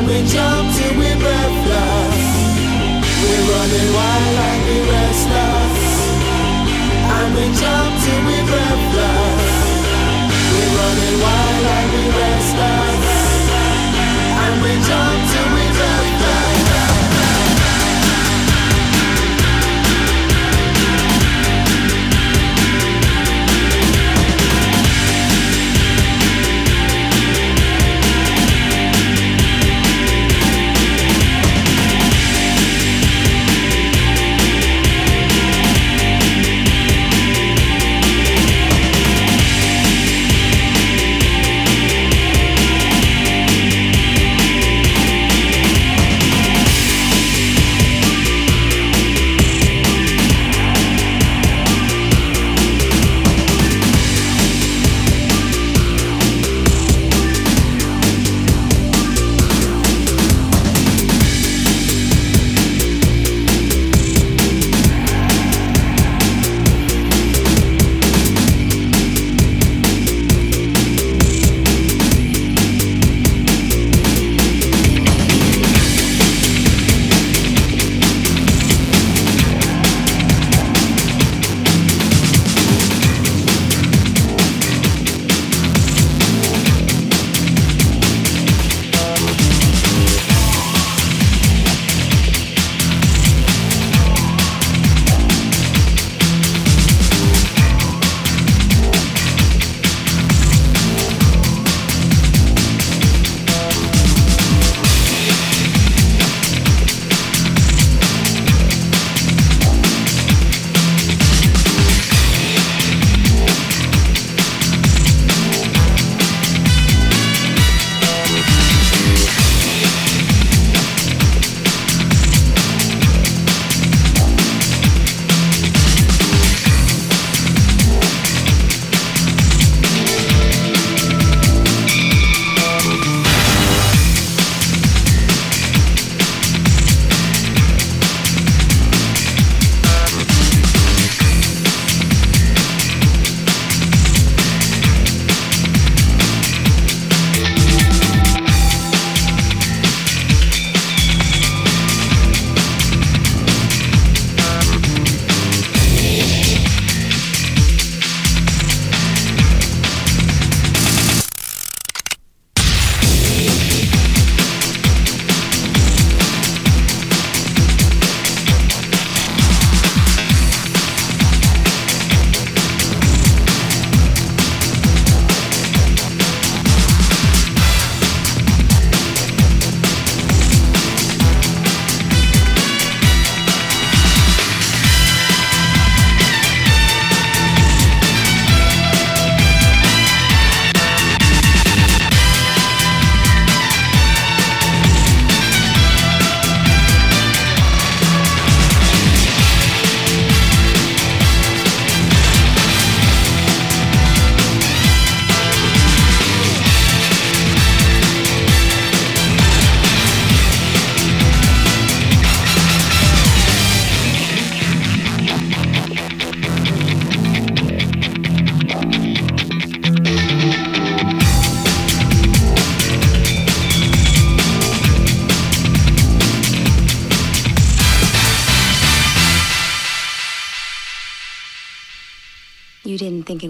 And we jump till we breathless. We're running wild like we restless. And we jump till we breathless. We're running wild like we restless. And we jump till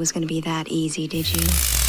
was going to be that easy, did you?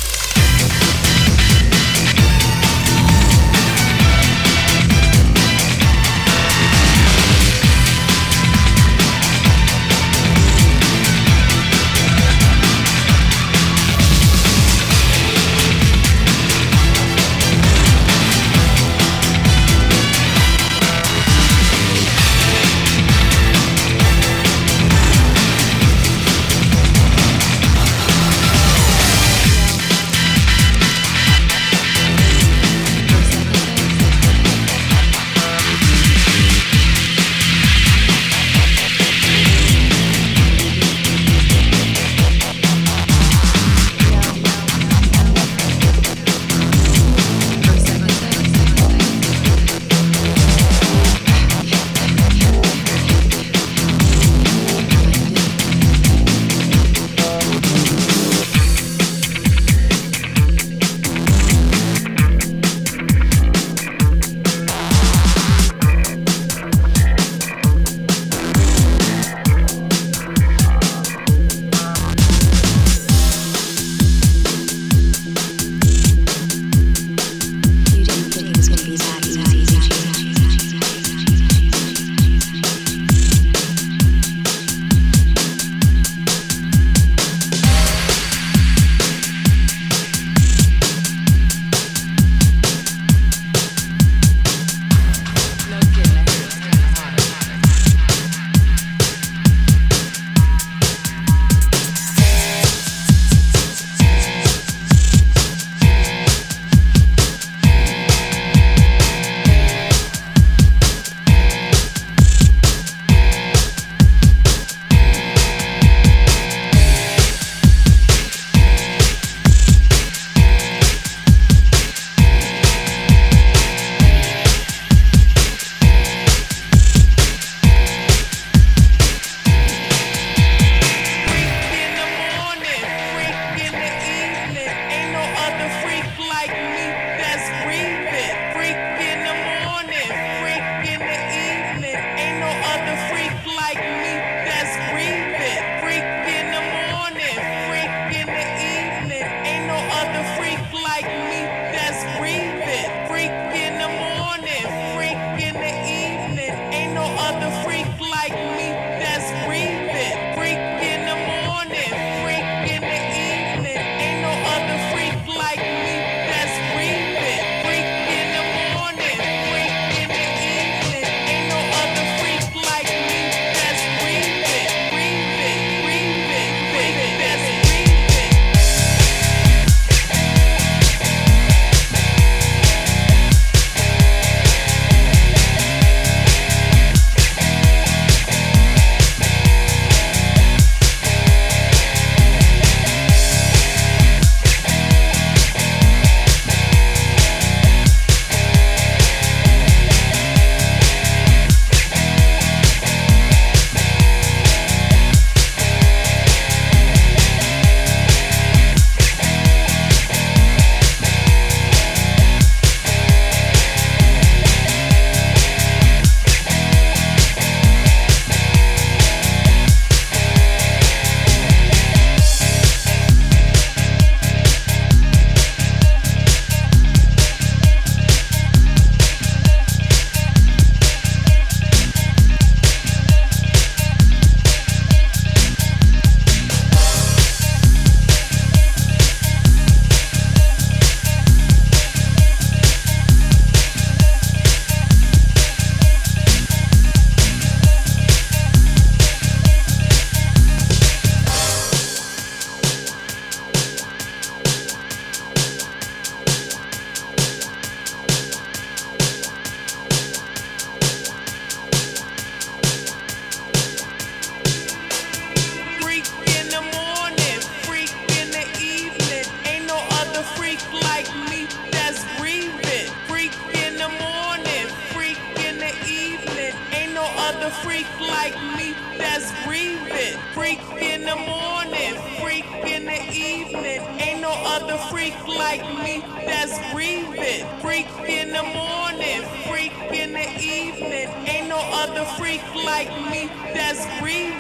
another freak like me that's breathing. Freak in the morning, freak in the evening. Ain't no other freak like me that's breathing. Freak in the morning, freak in the evening. Ain't no other freak like me that's breathing.